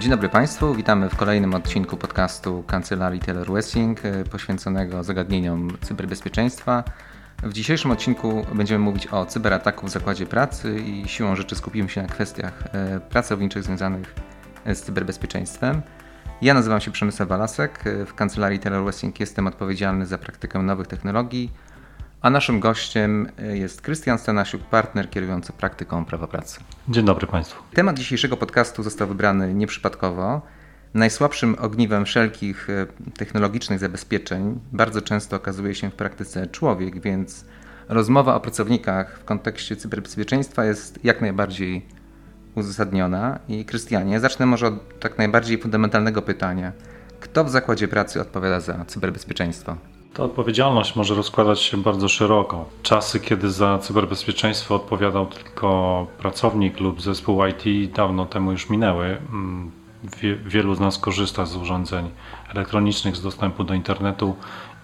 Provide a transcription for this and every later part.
Dzień dobry Państwu, witamy w kolejnym odcinku podcastu Kancelarii Taylor Wessing e, poświęconego zagadnieniom cyberbezpieczeństwa. W dzisiejszym odcinku będziemy mówić o cyberataku w zakładzie pracy i siłą rzeczy skupimy się na kwestiach e, pracowniczych związanych e, z cyberbezpieczeństwem. Ja nazywam się Przemysław Walasek. W kancelarii Taylor Wessing jestem odpowiedzialny za praktykę nowych technologii, a naszym gościem jest Krystian Stanasiuk, partner kierujący praktyką prawa pracy. Dzień dobry Państwu. Temat dzisiejszego podcastu został wybrany nieprzypadkowo. Najsłabszym ogniwem wszelkich e, technologicznych zabezpieczeń bardzo często okazuje się w praktyce człowiek, więc rozmowa o pracownikach w kontekście cyberbezpieczeństwa jest jak najbardziej uzasadniona. I Krystianie, zacznę może od tak najbardziej fundamentalnego pytania. Kto w zakładzie pracy odpowiada za cyberbezpieczeństwo? Ta odpowiedzialność może rozkładać się bardzo szeroko. Czasy, kiedy za cyberbezpieczeństwo odpowiadał tylko pracownik lub zespół IT, dawno temu już minęły. Mm, wielu z nas korzysta z urządzeń elektronicznych, z dostępu do internetu.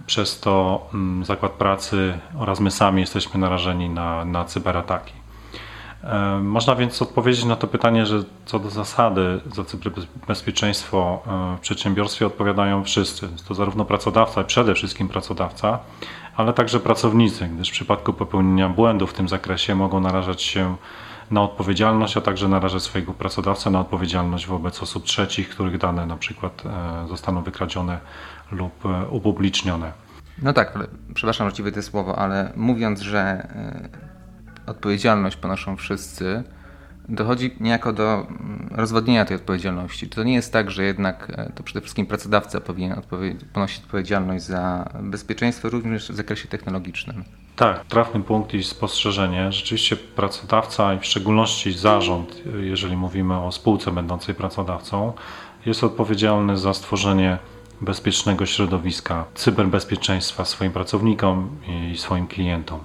Przez to mm, zakład pracy oraz my sami jesteśmy narażeni na, na cyberataki. E, można więc odpowiedzieć na to pytanie, że co do zasady za cyberbezpieczeństwo e, w przedsiębiorstwie odpowiadają wszyscy. To zarówno pracodawca, przede wszystkim pracodawca, ale także pracownicy, gdyż w przypadku popełnienia błędów w tym zakresie mogą narażać się na odpowiedzialność, a także narażać swojego pracodawcę na odpowiedzialność wobec osób trzecich, których dane na przykład e, zostaną wykradzione lub upublicznione. No tak, ale, przepraszam, że ci słowo, ale mówiąc, że odpowiedzialność ponoszą wszyscy, dochodzi niejako do mm, rozwodnienia tej odpowiedzialności. To nie jest tak, że jednak e, to przede wszystkim pracodawca powinien odpowie ponosić odpowiedzialność za bezpieczeństwo również w zakresie technologicznym. Tak, trafny punkt i spostrzeżenie. Rzeczywiście pracodawca i w szczególności zarząd, jeżeli mówimy o spółce będącej pracodawcą, jest odpowiedzialny za stworzenie bezpiecznego środowiska cyberbezpieczeństwa swoim pracownikom i swoim klientom.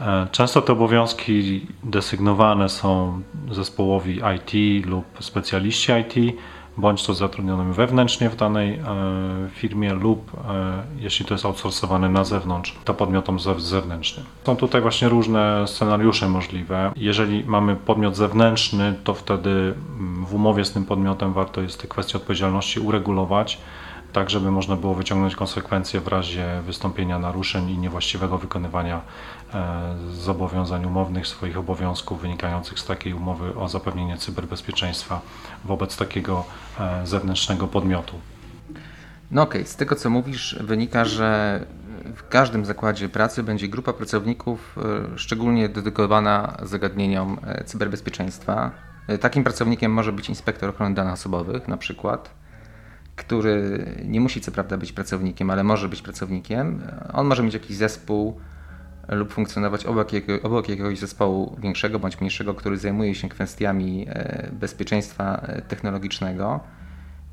E, często te obowiązki desygnowane są zespołowi IT lub specjaliści IT, bądź to zatrudnionym wewnętrznie w danej e, firmie lub e, jeśli to jest outsourcowane na zewnątrz, to podmiotom zewnętrznym. Są tutaj właśnie różne scenariusze możliwe. Jeżeli mamy podmiot zewnętrzny, to wtedy mm, w umowie z tym podmiotem warto jest te kwestie odpowiedzialności uregulować tak żeby można było wyciągnąć konsekwencje w razie wystąpienia naruszeń i niewłaściwego wykonywania e, zobowiązań umownych, swoich obowiązków wynikających z takiej umowy o zapewnienie cyberbezpieczeństwa wobec takiego e, zewnętrznego podmiotu. No okej, okay. z tego co mówisz wynika, że w każdym zakładzie pracy będzie grupa pracowników e, szczególnie dedykowana zagadnieniom cyberbezpieczeństwa. Takim pracownikiem może być inspektor ochrony danych osobowych na przykład który nie musi co prawda być pracownikiem, ale może być pracownikiem. On może mieć jakiś zespół lub funkcjonować obok, obok jakiegoś zespołu większego bądź mniejszego, który zajmuje się kwestiami e, bezpieczeństwa e, technologicznego.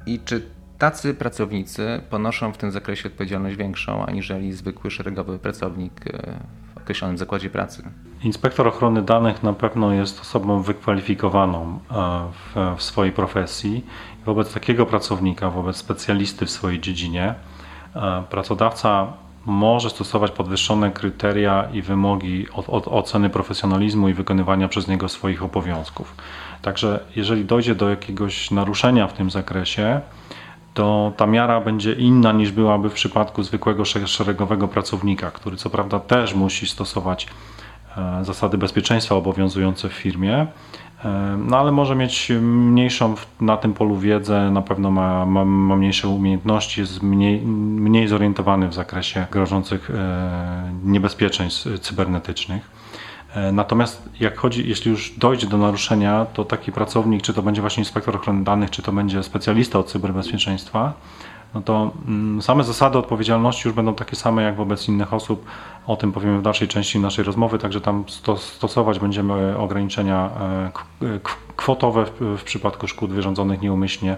I czy tacy pracownicy ponoszą w tym zakresie odpowiedzialność większą aniżeli zwykły szeregowy pracownik e, określonym zakładzie pracy? Inspektor ochrony danych na pewno jest osobą wykwalifikowaną w, w swojej profesji Wobec takiego pracownika, wobec specjalisty w swojej dziedzinie, e, pracodawca może stosować podwyższone kryteria i wymogi od, od, oceny profesjonalizmu i wykonywania przez niego swoich obowiązków. Także jeżeli dojdzie do jakiegoś naruszenia w tym zakresie, to ta miara będzie inna niż byłaby w przypadku zwykłego szeregowego pracownika, który co prawda też musi stosować e, zasady bezpieczeństwa obowiązujące w firmie, no ale może mieć mniejszą na tym polu wiedzę, na pewno ma, ma, ma mniejsze umiejętności, jest mniej, mniej zorientowany w zakresie grożących e, niebezpieczeństw cybernetycznych. E, natomiast jak chodzi, jeśli już dojdzie do naruszenia, to taki pracownik, czy to będzie właśnie inspektor ochrony danych, czy to będzie specjalista od cyberbezpieczeństwa, no to mm, same zasady odpowiedzialności już będą takie same jak wobec innych osób. O tym powiemy w dalszej części naszej rozmowy, także tam stosować będziemy ograniczenia e, kwotowe w przypadku szkód wyrządzonych nieumyślnie.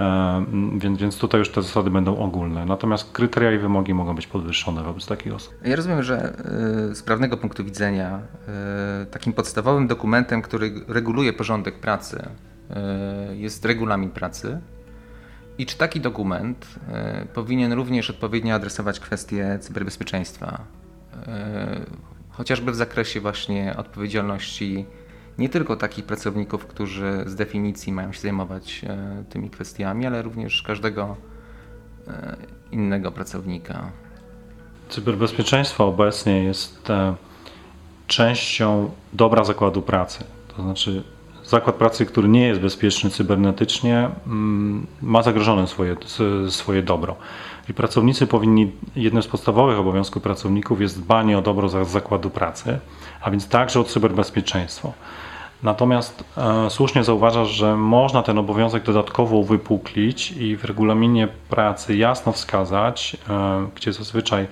E, więc, więc tutaj już te zasady będą ogólne. Natomiast kryteria i wymogi mogą być podwyższone wobec takich osób. Ja rozumiem, że e, z prawnego punktu widzenia takim podstawowym dokumentem, który reguluje porządek pracy, jest regulamin pracy. I czy taki dokument e, powinien również odpowiednio adresować kwestie cyberbezpieczeństwa? E, chociażby w zakresie właśnie odpowiedzialności nie tylko takich pracowników, którzy z definicji mają się zajmować tymi kwestiami, ale również każdego innego pracownika. Cyberbezpieczeństwo obecnie jest częścią dobra zakładu pracy. To znaczy, zakład pracy, który nie jest bezpieczny cybernetycznie, mm, ma zagrożone swoje, swoje dobro. I pracownicy powinni, jednym z podstawowych obowiązków pracowników jest dbanie o dobro zakładu pracy, a więc także o cyberbezpieczeństwo. Natomiast e, słusznie zauważasz, że można ten obowiązek dodatkowo uwypuklić i w regulaminie pracy jasno wskazać, e, gdzie zazwyczaj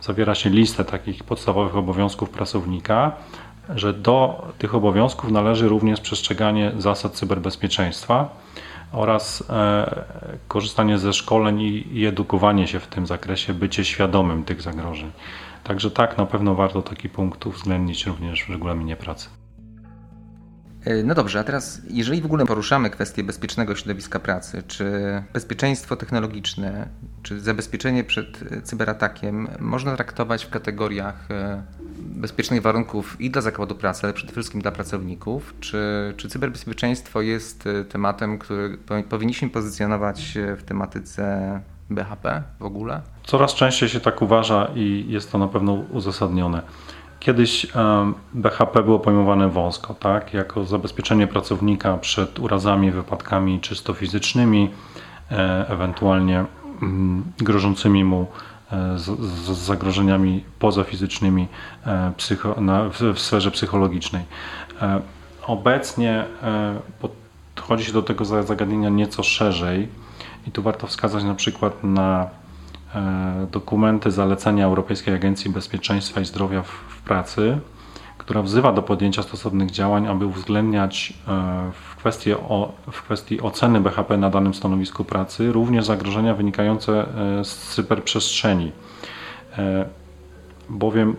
zawiera się listę takich podstawowych obowiązków pracownika, że do tych obowiązków należy również przestrzeganie zasad cyberbezpieczeństwa oraz e, korzystanie ze szkoleń i, edukowanie się w tym zakresie, bycie świadomym tych zagrożeń. Także tak, na pewno warto taki punkt uwzględnić również w regulaminie pracy. E, no dobrze, a teraz jeżeli w ogóle poruszamy kwestię bezpiecznego środowiska pracy, czy bezpieczeństwo technologiczne, czy zabezpieczenie przed cyberatakiem można traktować w kategoriach e, bezpiecznych warunków i dla zakładu pracy, ale przede wszystkim dla pracowników? Czy, czy cyberbezpieczeństwo jest e, tematem, który powinniśmy pozycjonować w tematyce BHP w ogóle? Coraz częściej się tak uważa i jest to na pewno uzasadnione. Kiedyś BHP było pojmowane wąsko, tak? jako zabezpieczenie pracownika przed urazami, wypadkami czysto fizycznymi, e, ewentualnie mm, grożącymi mu e, z, zagrożeniami pozafizycznymi e, w sferze psychologicznej. Obecnie podchodzi się do tego zagadnienia nieco szerzej i tu warto wskazać na przykład na dokumenty zalecenia Europejskiej Agencji Bezpieczeństwa i Zdrowia w pracy, która wzywa do podjęcia stosownych działań, aby uwzględniać e, w kwestii, o, w kwestii oceny BHP na danym stanowisku pracy również zagrożenia wynikające e, z cyberprzestrzeni. E, bowiem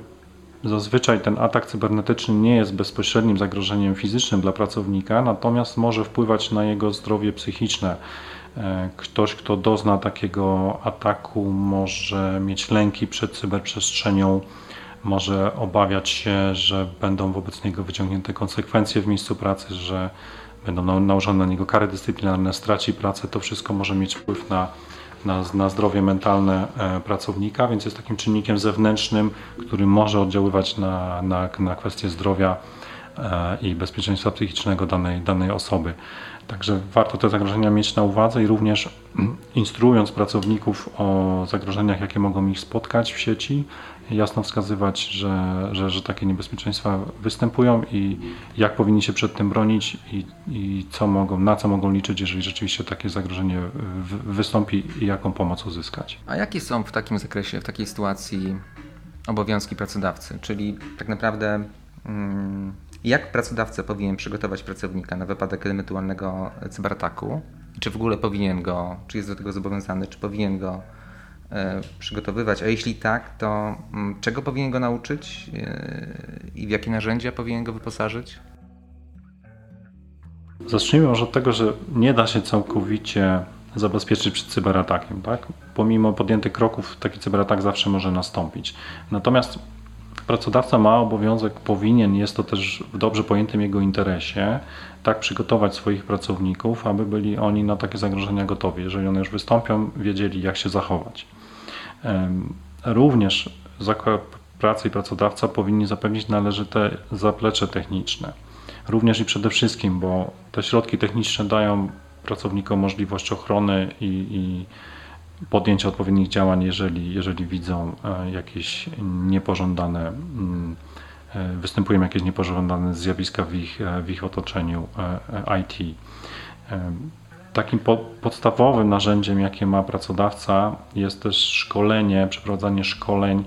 zazwyczaj ten atak cybernetyczny nie jest bezpośrednim zagrożeniem fizycznym dla pracownika, natomiast może wpływać na jego zdrowie psychiczne. Ktoś, kto dozna takiego ataku, może mieć lęki przed cyberprzestrzenią może obawiać się, że będą wobec niego wyciągnięte konsekwencje w miejscu pracy, że będą nałożone na niego kary dyscyplinarne, straci pracę. To wszystko może mieć wpływ na, na, na zdrowie mentalne e, pracownika, więc jest takim czynnikiem zewnętrznym, który może oddziaływać na, na, na kwestie zdrowia e, i bezpieczeństwa psychicznego danej, danej osoby. Także warto te zagrożenia mieć na uwadze i również mm, instruując pracowników o zagrożeniach, jakie mogą ich spotkać w sieci, jasno wskazywać, że, że, że takie niebezpieczeństwa występują i jak powinni się przed tym bronić i, i co mogą, na co mogą liczyć, jeżeli rzeczywiście takie zagrożenie wystąpi i jaką pomoc uzyskać. A jakie są w takim zakresie, w takiej sytuacji obowiązki pracodawcy? Czyli tak naprawdę. Hmm, jak pracodawca powinien przygotować pracownika na wypadek ewentualnego cyberataku? Czy w ogóle powinien go, czy jest do tego zobowiązany, czy powinien go e, przygotowywać? A jeśli tak, to mm, czego powinien go nauczyć e, i w jakie narzędzia powinien go wyposażyć? Zacznijmy może od tego, że nie da się całkowicie zabezpieczyć przed cyberatakiem. Tak? Pomimo podjętych kroków, taki cyberatak zawsze może nastąpić. Natomiast pracodawca ma obowiązek, powinien, jest to też w dobrze pojętym jego interesie, tak przygotować swoich pracowników, aby byli oni na takie zagrożenia gotowi. Jeżeli one już wystąpią, wiedzieli jak się zachować. Również zakład pracy i pracodawca powinni zapewnić należyte zaplecze techniczne. Również i przede wszystkim, bo te środki techniczne dają pracownikom możliwość ochrony i, i podjęcia odpowiednich działań, jeżeli, jeżeli widzą e, jakieś niepożądane, mm, e, występują jakieś niepożądane zjawiska w ich, e, w ich otoczeniu IT. Takim po, podstawowym narzędziem, jakie ma pracodawca, jest też szkolenie, przeprowadzanie szkoleń,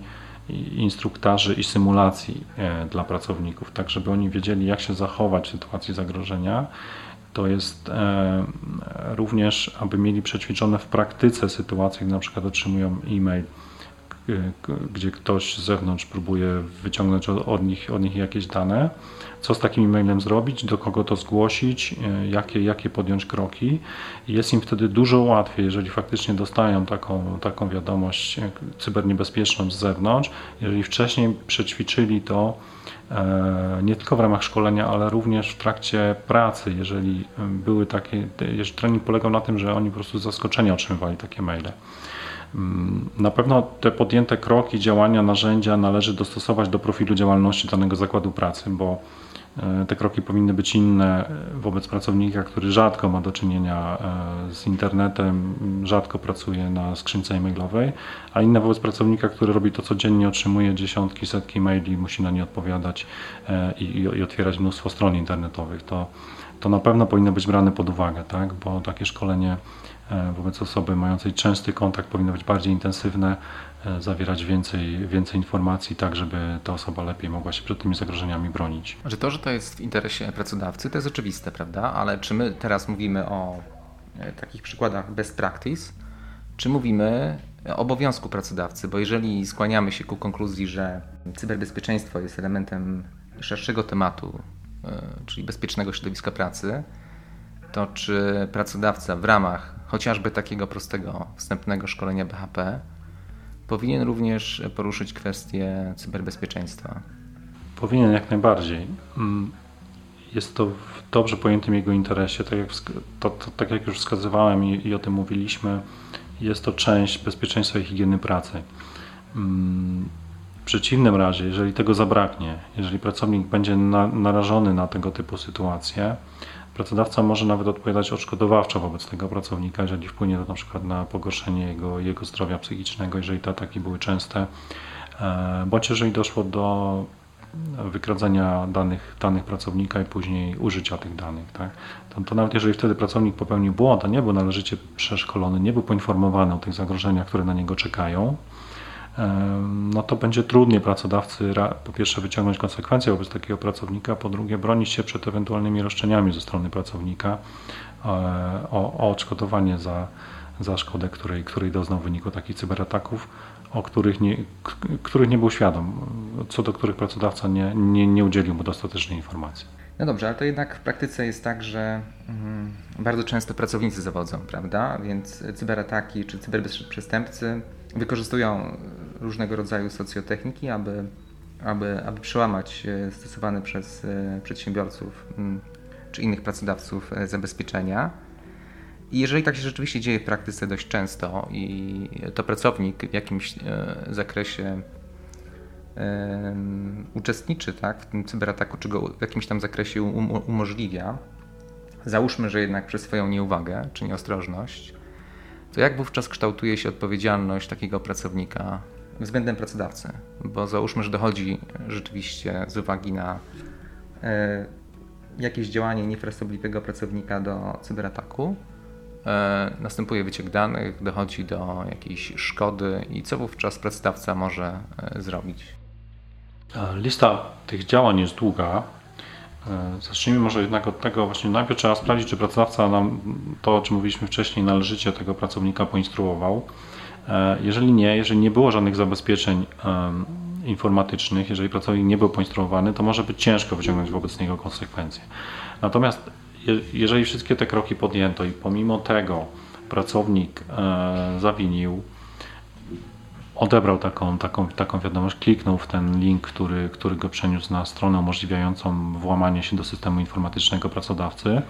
instruktarzy i symulacji dla pracowników, tak żeby oni wiedzieli, jak się zachować w sytuacji zagrożenia to jest e, również, aby mieli przećwiczone w praktyce sytuacje, gdy na przykład otrzymują e-mail, gdzie ktoś z zewnątrz próbuje wyciągnąć od nich, od nich jakieś dane. Co z takim e-mailem zrobić, do kogo to zgłosić, jakie, jakie podjąć kroki. Jest im wtedy dużo łatwiej, jeżeli faktycznie dostają taką, taką wiadomość cyberniebezpieczną z zewnątrz, jeżeli wcześniej przećwiczyli to E, nie tylko w ramach szkolenia, ale również w trakcie pracy, jeżeli były takie, jeżeli trening polegał na tym, że oni po prostu z zaskoczenia otrzymywali takie maile. Mm, na pewno te podjęte kroki, działania, narzędzia należy dostosować do profilu działalności danego zakładu pracy, bo E, te kroki powinny być inne wobec pracownika, który rzadko ma do czynienia e, z internetem, rzadko pracuje na skrzynce e-mailowej, a inne wobec pracownika, który robi to codziennie, otrzymuje dziesiątki, setki maili, musi na nie odpowiadać e, i, i otwierać mnóstwo stron internetowych. To, to na pewno powinno być brane pod uwagę, tak? bo takie szkolenie wobec osoby mającej częsty kontakt powinno być bardziej intensywne, E, zawierać więcej, więcej informacji, tak żeby ta osoba lepiej mogła się przed tymi zagrożeniami bronić. Że to, że to jest w interesie pracodawcy, to jest oczywiste, prawda? Ale czy my teraz mówimy o e, takich przykładach best practice, czy mówimy o obowiązku pracodawcy? Bo jeżeli skłaniamy się ku konkluzji, że cyberbezpieczeństwo jest elementem szerszego tematu, e, czyli bezpiecznego środowiska pracy, to czy pracodawca w ramach chociażby takiego prostego wstępnego szkolenia BHP powinien również poruszyć kwestię cyberbezpieczeństwa. Powinien jak najbardziej. Mm, jest to w dobrze pojętym jego interesie, tak jak, to, to, tak jak już wskazywałem i, i, o tym mówiliśmy, jest to część bezpieczeństwa i higieny pracy. Mm, w przeciwnym razie, jeżeli tego zabraknie, jeżeli pracownik będzie na, narażony na tego typu sytuacje, Pracodawca może nawet odpowiadać odszkodowawczo wobec tego pracownika, jeżeli wpłynie to na przykład na pogorszenie jego, jego zdrowia psychicznego, jeżeli te ataki były częste, e, bądź jeżeli doszło do wykradzenia danych, danych pracownika i później użycia tych danych. Tak? To, to, nawet jeżeli wtedy pracownik popełnił błąd, a nie był należycie przeszkolony, nie był poinformowany o tych zagrożeniach, które na niego czekają, no to będzie trudniej pracodawcy po pierwsze wyciągnąć konsekwencje wobec takiego pracownika, po drugie bronić się przed ewentualnymi roszczeniami ze strony pracownika e, o, o odszkodowanie za, za szkodę, której, której doznał w wyniku takich cyberataków, o których nie, których nie był świadom, co do których pracodawca nie, nie, nie udzielił mu dostatecznej informacji. No dobrze, ale to jednak w praktyce jest tak, że mm, bardzo często pracownicy zawodzą, prawda? Więc cyberataki czy cyberprzestępcy wykorzystują różnego rodzaju socjotechniki, aby, aby, aby przełamać e, stosowane przez e, przedsiębiorców mm, czy innych pracodawców e, zabezpieczenia. I jeżeli tak się rzeczywiście dzieje w praktyce dość często i to pracownik w jakimś zakresie uczestniczy tak, w tym cyberataku, czy go w jakimś tam zakresie umożliwia, załóżmy, że jednak przez swoją nieuwagę czy nieostrożność, to jak wówczas kształtuje się odpowiedzialność takiego pracownika względem pracodawcy? Bo załóżmy, że dochodzi rzeczywiście z uwagi na e, jakieś działanie niefrasobliwego pracownika do cyberataku, e, następuje wyciek danych, dochodzi do jakiejś szkody i co wówczas pracodawca może e, zrobić? Lista tych działań jest długa. E, zacznijmy może jednak od tego, właśnie najpierw trzeba sprawdzić, czy pracodawca nam to, o czym mówiliśmy wcześniej, należycie tego pracownika poinstruował. E, jeżeli nie, jeżeli nie było żadnych zabezpieczeń informatycznych, jeżeli pracownik nie był poinstruowany, to może być ciężko wyciągnąć wobec niego konsekwencje. Natomiast jeżeli wszystkie te kroki podjęto i pomimo tego pracownik e, zawinił, odebrał taką, taką, taką wiadomość, kliknął w ten link, który, który go przeniósł na stronę umożliwiającą włamanie się do systemu informatycznego pracodawcy,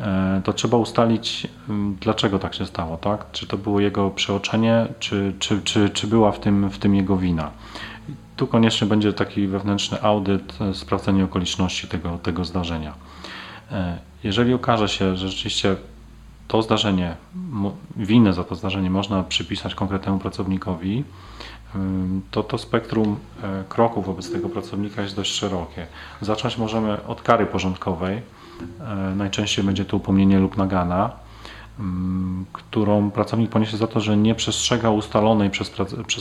e, to trzeba ustalić, mm, dlaczego tak się stało, tak? Czy to było jego przeoczenie, czy, czy, czy, czy była w tym, w tym jego wina. Tu koniecznie będzie taki wewnętrzny audyt, e, sprawdzenie okoliczności tego, tego zdarzenia. E, jeżeli okaże się, że rzeczywiście to zdarzenie, winę za to zdarzenie można przypisać konkretnemu pracownikowi, to to spektrum e, kroków wobec tego pracownika jest dość szerokie. Zacząć możemy od kary porządkowej. E, najczęściej będzie to upomnienie lub nagana, którą pracownik poniesie za to, że nie przestrzega ustalonej przez,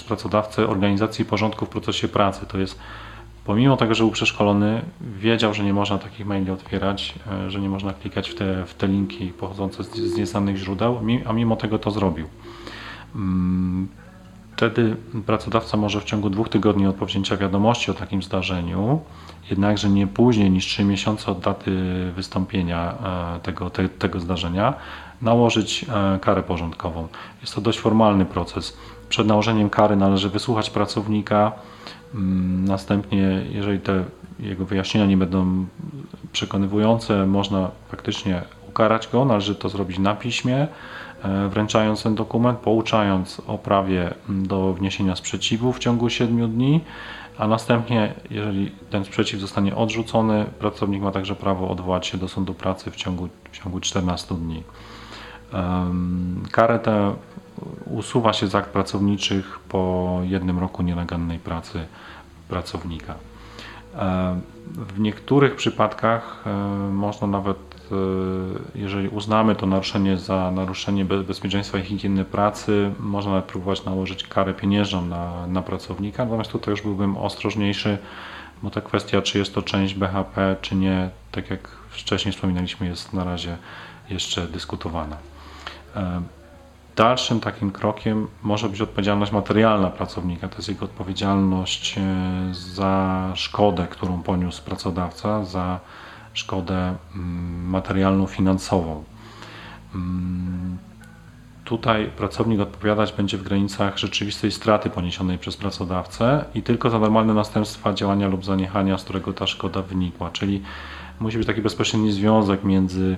pracodawcę organizacji porządku w procesie pracy. To jest pomimo tego, że był przeszkolony, wiedział, że nie można takich maili otwierać, e, że nie można klikać w te, w te linki pochodzące z, z nieznanych źródeł, a mimo tego to zrobił. Mm, Wtedy pracodawca może w ciągu dwóch tygodni od powzięcia wiadomości o takim zdarzeniu, jednakże nie później niż 3 miesiące od daty wystąpienia e, tego, te, tego zdarzenia, nałożyć e, karę porządkową. Jest to dość formalny proces. Przed nałożeniem kary należy wysłuchać pracownika, następnie, jeżeli te jego wyjaśnienia nie będą przekonywujące, można faktycznie ukarać go. Należy to zrobić na piśmie, e, wręczając ten dokument, pouczając o prawie do wniesienia sprzeciwu w ciągu 7 dni, a następnie, jeżeli ten sprzeciw zostanie odrzucony, pracownik ma także prawo odwołać się do sądu pracy w ciągu, w ciągu 14 dni. Karę tę usuwa się z akt pracowniczych po jednym roku nielegalnej pracy pracownika. W niektórych przypadkach e, można nawet, e, jeżeli uznamy to naruszenie za naruszenie bezpieczeństwa i higieny pracy, można nawet próbować nałożyć karę pieniężną na, na pracownika. Natomiast tutaj już byłbym ostrożniejszy, bo ta kwestia, czy jest to część BHP, czy nie, tak jak wcześniej wspominaliśmy, jest na razie jeszcze dyskutowana. Dalszym takim krokiem może być odpowiedzialność materialna pracownika, to jest jego odpowiedzialność e, za szkodę, którą poniósł pracodawca, za szkodę mm, materialną, finansową. Mm, tutaj pracownik odpowiadać będzie w granicach rzeczywistej straty poniesionej przez pracodawcę i tylko za normalne następstwa działania lub zaniechania, z którego ta szkoda wynikła. Czyli musi być taki bezpośredni związek między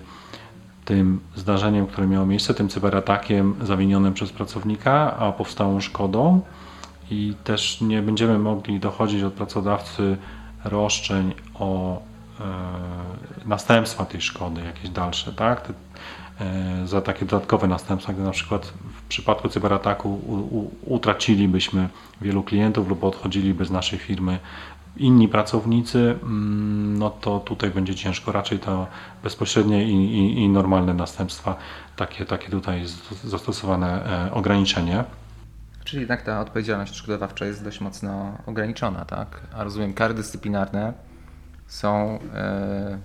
tym zdarzeniem, które miało miejsce, tym cyberatakiem zawinionym przez pracownika, a powstałą szkodą. I też nie będziemy mogli dochodzić od pracodawcy roszczeń o e, następstwa tej szkody, jakieś dalsze, tak? Te, e, za takie dodatkowe następstwa, gdy na przykład w przypadku cyberataku u, u, utracilibyśmy wielu klientów lub odchodziliby z naszej firmy inni pracownicy, mm, no to tutaj będzie ciężko. Raczej to bezpośrednie i, i, i normalne następstwa, takie, takie tutaj zastosowane e, ograniczenie. Czyli jednak ta odpowiedzialność odszkodowawcza jest dość mocno ograniczona, tak? A rozumiem, kary dyscyplinarne są e,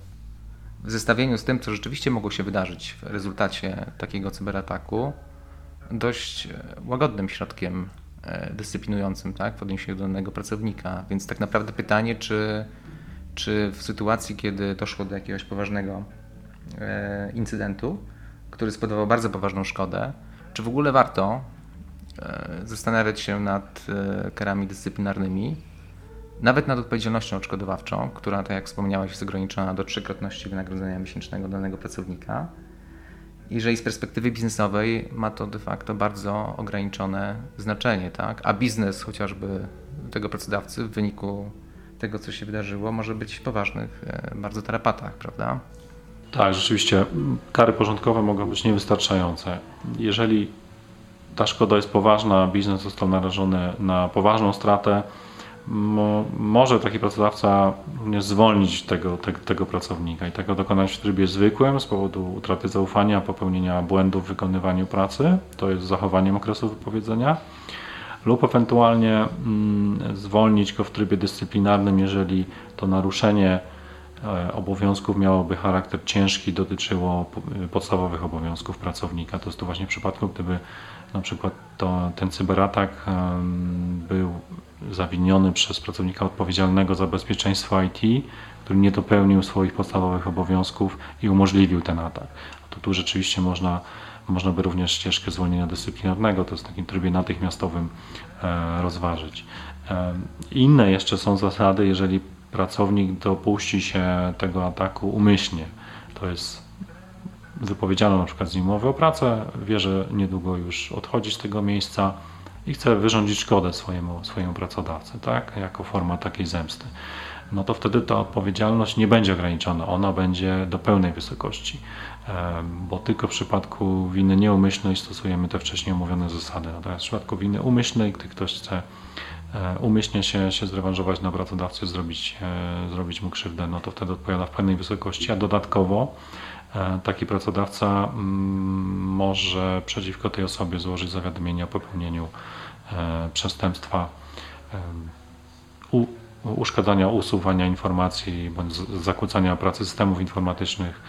w zestawieniu z tym, co rzeczywiście mogło się wydarzyć w rezultacie takiego cyberataku, dość e, łagodnym środkiem dyscyplinującym tak, w odniesieniu do danego pracownika. Więc tak naprawdę pytanie, czy, czy w sytuacji, kiedy doszło do jakiegoś poważnego e, incydentu, który spowodował bardzo poważną szkodę, czy w ogóle warto e, zastanawiać się nad karami dyscyplinarnymi, nawet nad odpowiedzialnością odszkodowawczą, która, tak jak wspomniałeś, jest ograniczona do trzykrotności wynagrodzenia miesięcznego danego pracownika jeżeli z perspektywy biznesowej ma to de facto bardzo ograniczone znaczenie, tak? a biznes chociażby tego pracodawcy w wyniku tego, co się wydarzyło, może być w poważnych e, bardzo tarapatach, prawda? Tak, rzeczywiście kary porządkowe mogą być niewystarczające. Jeżeli ta szkoda jest poważna, biznes został narażony na poważną stratę, mo, może taki pracodawca również zwolnić tego, te, tego pracownika i tego dokonać w trybie zwykłym z powodu utraty zaufania, popełnienia błędów w wykonywaniu pracy, to jest zachowaniem okresu wypowiedzenia, lub ewentualnie mm, zwolnić go w trybie dyscyplinarnym, jeżeli to naruszenie obowiązków miałoby charakter ciężki, dotyczyło podstawowych obowiązków pracownika. To jest to właśnie w przypadku, gdyby na przykład to, ten cyberatak był zawiniony przez pracownika odpowiedzialnego za bezpieczeństwo IT, który nie dopełnił swoich podstawowych obowiązków i umożliwił ten atak. To tu rzeczywiście można, można by również ścieżkę zwolnienia dyscyplinarnego, to jest w takim trybie natychmiastowym e, rozważyć. E, inne jeszcze są zasady, jeżeli pracownik dopuści się tego ataku umyślnie. To jest wypowiedziano na przykład z nim umowę o pracę, wie, że niedługo już odchodzi z tego miejsca, i chce wyrządzić szkodę swojemu, swojemu pracodawcy, tak? jako forma takiej zemsty, no to wtedy ta odpowiedzialność nie będzie ograniczona, ona będzie do pełnej wysokości, bo tylko w przypadku winy nieumyślnej stosujemy te wcześniej omówione zasady. Natomiast w przypadku winy umyślnej, gdy ktoś chce umyślnie się, się zrewanżować na pracodawcy, zrobić, e, zrobić mu krzywdę, no to wtedy odpowiada w pełnej wysokości, a dodatkowo e, taki pracodawca mm, może przeciwko tej osobie złożyć zawiadomienie o popełnieniu E, przestępstwa e, uszkadzania, usuwania informacji bądź zakłócania pracy systemów informatycznych,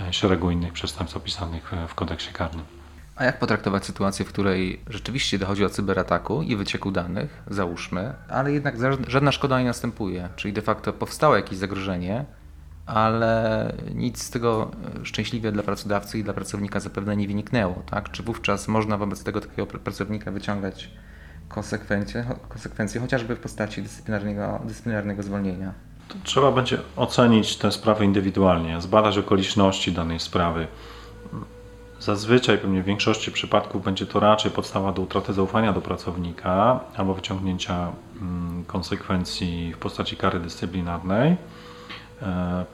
e, szeregu innych przestępstw opisanych w kodeksie karnym. A jak potraktować sytuację, w której rzeczywiście dochodzi o cyberataku i wycieku danych, załóżmy, ale jednak żadna szkoda nie następuje, czyli de facto powstało jakieś zagrożenie, ale nic z tego szczęśliwie dla pracodawcy i dla pracownika zapewne nie wyniknęło. Tak? Czy wówczas można wobec tego takiego pracownika wyciągać konsekwencje, konsekwencje chociażby w postaci dyscyplinarnego, dyscyplinarnego zwolnienia? To trzeba będzie ocenić tę sprawę indywidualnie, zbadać okoliczności danej sprawy. Zazwyczaj, pewnie w większości przypadków, będzie to raczej podstawa do utraty zaufania do pracownika albo wyciągnięcia mm, konsekwencji w postaci kary dyscyplinarnej. E,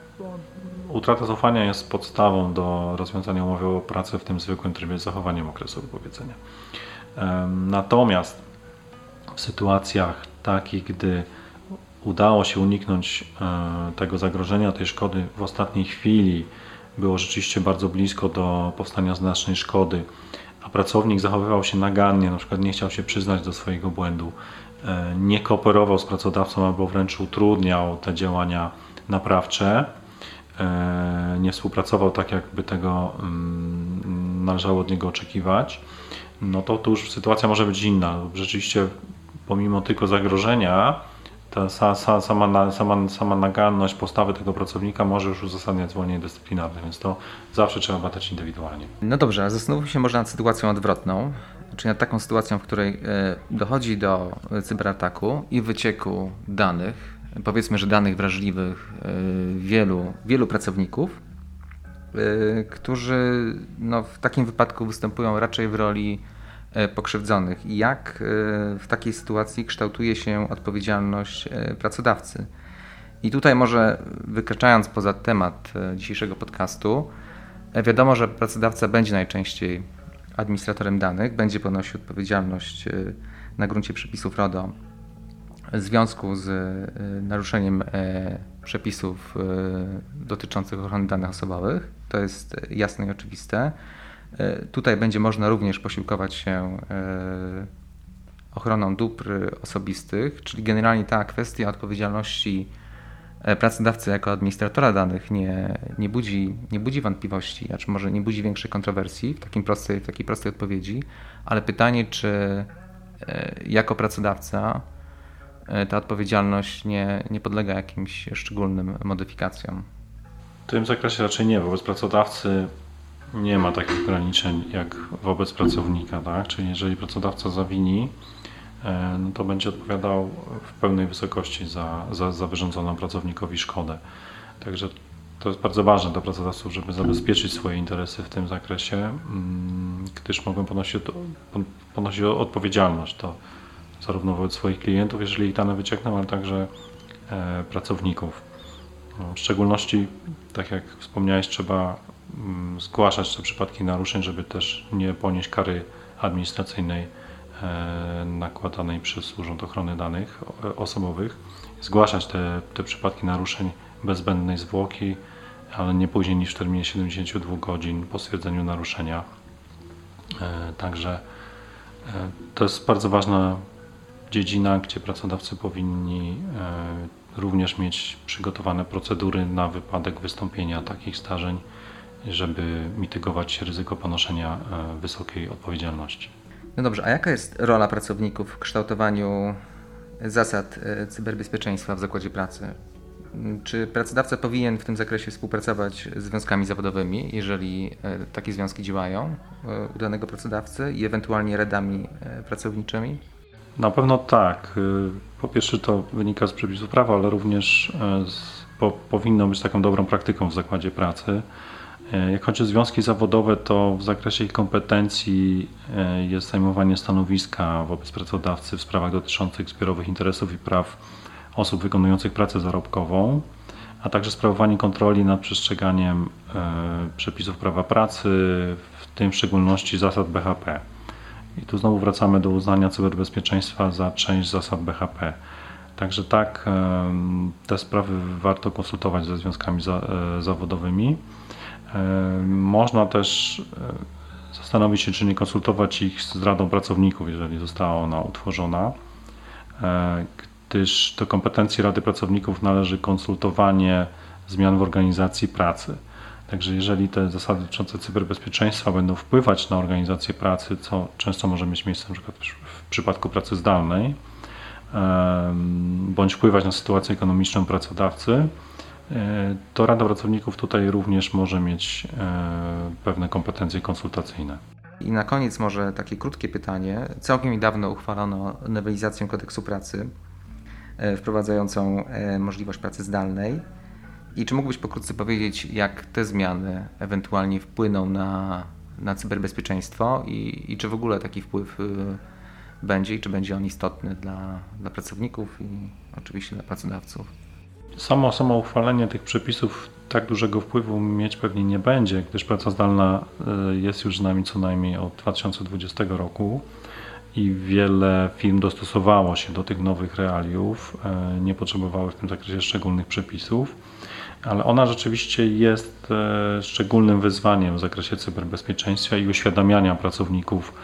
utrata zaufania jest podstawą do rozwiązania umowy o pracę w tym zwykłym trybie z zachowaniem okresu wypowiedzenia. E, natomiast w sytuacjach takich, gdy udało się uniknąć e, tego zagrożenia, tej szkody w ostatniej chwili, było rzeczywiście bardzo blisko do powstania znacznej szkody, a pracownik zachowywał się nagannie, na przykład nie chciał się przyznać do swojego błędu, nie kooperował z pracodawcą albo wręcz utrudniał te działania naprawcze, e, nie współpracował tak, jakby tego mm, należało od niego oczekiwać, no to tu już sytuacja może być inna. Rzeczywiście, pomimo tylko zagrożenia, ta sama, sama, sama naganność postawy tego pracownika może już uzasadniać zwolnienie dyscyplinarne, więc to zawsze trzeba badać indywidualnie. No dobrze, zastanówmy się może nad sytuacją odwrotną, czyli nad taką sytuacją, w której e, dochodzi do cyberataku i wycieku danych powiedzmy, że danych wrażliwych e, wielu, wielu pracowników, e, którzy no, w takim wypadku występują raczej w roli pokrzywdzonych. I jak w takiej sytuacji kształtuje się odpowiedzialność pracodawcy? I tutaj może wykraczając poza temat dzisiejszego podcastu, wiadomo, że pracodawca będzie najczęściej administratorem danych, będzie ponosił odpowiedzialność na gruncie przepisów RODO w związku z e, naruszeniem e, przepisów e, dotyczących ochrony danych osobowych. To jest jasne i oczywiste. Tutaj będzie można również posiłkować się ochroną dóbr osobistych, czyli generalnie ta kwestia odpowiedzialności pracodawcy jako administratora danych nie, nie, budzi, nie budzi wątpliwości, znaczy może nie budzi większej kontrowersji w, takim prostej, w takiej prostej odpowiedzi, ale pytanie, czy jako pracodawca E, ta odpowiedzialność nie, nie podlega jakimś szczególnym modyfikacjom. W tym zakresie raczej nie. Wobec pracodawcy nie ma takich ograniczeń jak wobec pracownika. Tak? Czyli jeżeli pracodawca zawini, e, no to będzie odpowiadał w pełnej wysokości za, za, za wyrządzoną pracownikowi szkodę. Także to jest bardzo ważne dla pracodawców, żeby zabezpieczyć swoje interesy w tym zakresie, mm, gdyż mogą ponosić, ponosić odpowiedzialność. To zarówno wobec swoich klientów, jeżeli ich dane wyciekną, ale także e, pracowników. No, w szczególności, tak jak wspomniałeś, trzeba zgłaszać te przypadki naruszeń, żeby też nie ponieść kary administracyjnej e, nakładanej przez Urząd Ochrony Danych Osobowych. Zgłaszać te, te przypadki naruszeń bez zbędnej zwłoki, ale nie później niż w terminie 72 godzin po stwierdzeniu naruszenia. E, także to jest bardzo ważna dziedzina, gdzie pracodawcy powinni e, również mieć przygotowane procedury na wypadek wystąpienia takich zdarzeń, żeby mitygować ryzyko ponoszenia e, wysokiej odpowiedzialności. No dobrze, a jaka jest rola pracowników w kształtowaniu zasad e, cyberbezpieczeństwa w zakładzie pracy? Czy pracodawca powinien w tym zakresie współpracować z związkami zawodowymi, jeżeli takie związki działają u danego pracodawcy i ewentualnie radami pracowniczymi? Na pewno tak. Po pierwsze to wynika z przepisów prawa, ale również e, z, po, powinno być taką dobrą praktyką w zakładzie pracy. E, jak chodzi o związki zawodowe, to w zakresie ich kompetencji e, jest zajmowanie stanowiska wobec pracodawcy w sprawach dotyczących zbiorowych interesów i praw osób wykonujących pracę zarobkową, a także sprawowanie kontroli nad przestrzeganiem przepisów prawa pracy, w tym w szczególności zasad BHP. I tu znowu wracamy do uznania cyberbezpieczeństwa za część zasad BHP. Także tak, te sprawy warto konsultować ze związkami e, zawodowymi. Można też e, zastanowić się, czy nie konsultować ich z Radą Pracowników, jeżeli została ona utworzona, e, gdyż do kompetencji Rady Pracowników należy konsultowanie zmian w organizacji pracy. Także jeżeli te zasady dotyczące cyberbezpieczeństwa będą wpływać na organizację pracy, co często może mieć miejsce przykład w przypadku pracy zdalnej, bądź wpływać na sytuację ekonomiczną pracodawcy, to Rada Pracowników tutaj również może mieć e, pewne kompetencje konsultacyjne. I na koniec może takie krótkie pytanie. Całkiem niedawno uchwalono nowelizację kodeksu pracy e, wprowadzającą możliwość pracy zdalnej. I czy mógłbyś pokrótce powiedzieć, jak te zmiany ewentualnie wpłyną na, na cyberbezpieczeństwo i, i czy w ogóle taki wpływ będzie i czy będzie on istotny dla, dla pracowników i oczywiście dla pracodawców? Samo, samo uchwalenie tych przepisów tak dużego wpływu mieć pewnie nie będzie, gdyż praca zdalna y, jest już z nami co najmniej od 2020 roku i wiele firm dostosowało się do tych nowych realiów, y, nie potrzebowały w tym zakresie szczególnych przepisów ale ona rzeczywiście jest e, szczególnym wyzwaniem w zakresie cyberbezpieczeństwa i uświadamiania pracowników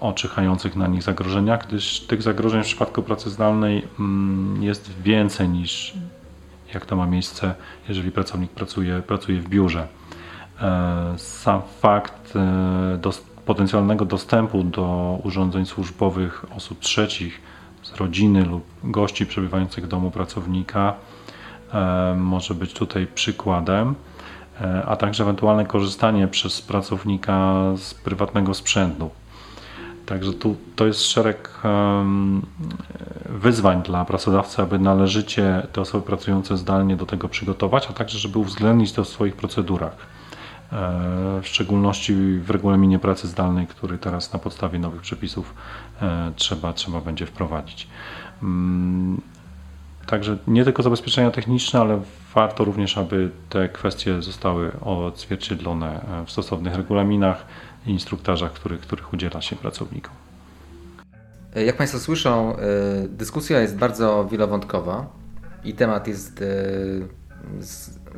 o czyhających na nich zagrożeniach, gdyż tych zagrożeń w przypadku pracy zdalnej mm, jest więcej niż jak to ma miejsce, jeżeli pracownik pracuje, pracuje w biurze. E, sam fakt e, potencjalnego dostępu do urządzeń służbowych osób trzecich z rodziny lub gości przebywających w domu pracownika E, może być tutaj przykładem, a także ewentualne korzystanie przez pracownika z prywatnego sprzętu. Także tu to jest szereg wyzwań dla pracodawcy, aby należycie te osoby pracujące zdalnie do tego przygotować, a także żeby uwzględnić to w swoich procedurach. E, w szczególności w regulaminie pracy zdalnej, który teraz na podstawie nowych przepisów trzeba, trzeba będzie wprowadzić. Mm, Także nie tylko zabezpieczenia techniczne, ale warto również, aby te kwestie zostały odzwierciedlone w stosownych regulaminach i instruktarzach, których, których udziela się pracownikom. Jak Państwo słyszą, e, dyskusja jest bardzo wielowątkowa i temat jest e,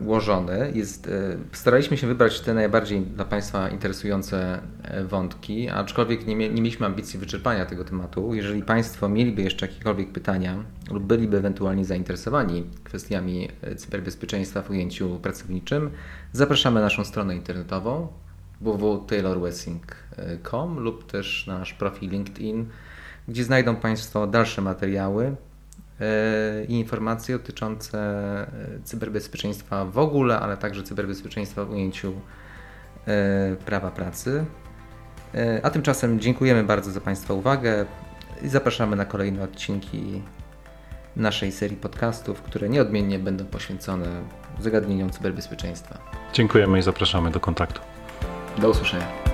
ułożony. Jest, e, staraliśmy się wybrać te najbardziej dla Państwa interesujące e, wątki, aczkolwiek nie, nie mieliśmy ambicji wyczerpania tego tematu. Jeżeli Państwo mieliby jeszcze jakiekolwiek pytania lub byliby ewentualnie zainteresowani kwestiami e, cyberbezpieczeństwa w ujęciu pracowniczym, zapraszamy na naszą stronę internetową www.taylorwessing.com lub też nasz profil LinkedIn, gdzie znajdą Państwo dalsze materiały E, i informacje dotyczące e, cyberbezpieczeństwa w ogóle, ale także cyberbezpieczeństwa w ujęciu e, prawa pracy. A tymczasem dziękujemy bardzo za Państwa uwagę i zapraszamy na kolejne odcinki naszej serii podcastów, które nieodmiennie będą poświęcone zagadnieniom cyberbezpieczeństwa. Dziękujemy i zapraszamy do kontaktu. Do usłyszenia.